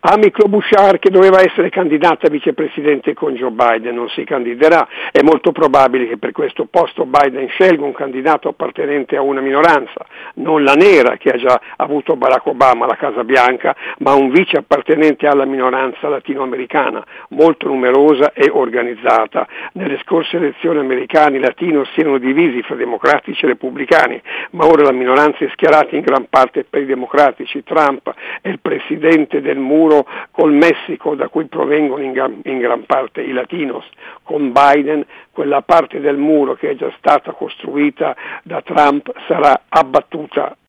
Amy Klobuchar che doveva essere candidata a vicepresidente con Joe Biden non si candiderà, è molto probabile che per questo posto Biden scelga un candidato appartenente a una minoranza, non la nera che ha già avuto Barack Obama alla Casa Bianca, ma un vice appartenente alla minoranza latinoamericana, molto numerosa e organizzata. Nelle scorse elezioni americane i latinos si erano divisi fra democratici e repubblicani, ma ora la minoranza è schierata in gran parte per i democratici. Trump è il presidente del muro muro col Messico da cui provengono in gran, in gran parte i latinos, con Biden quella parte del muro che è già stata costruita da Trump sarà abbattuta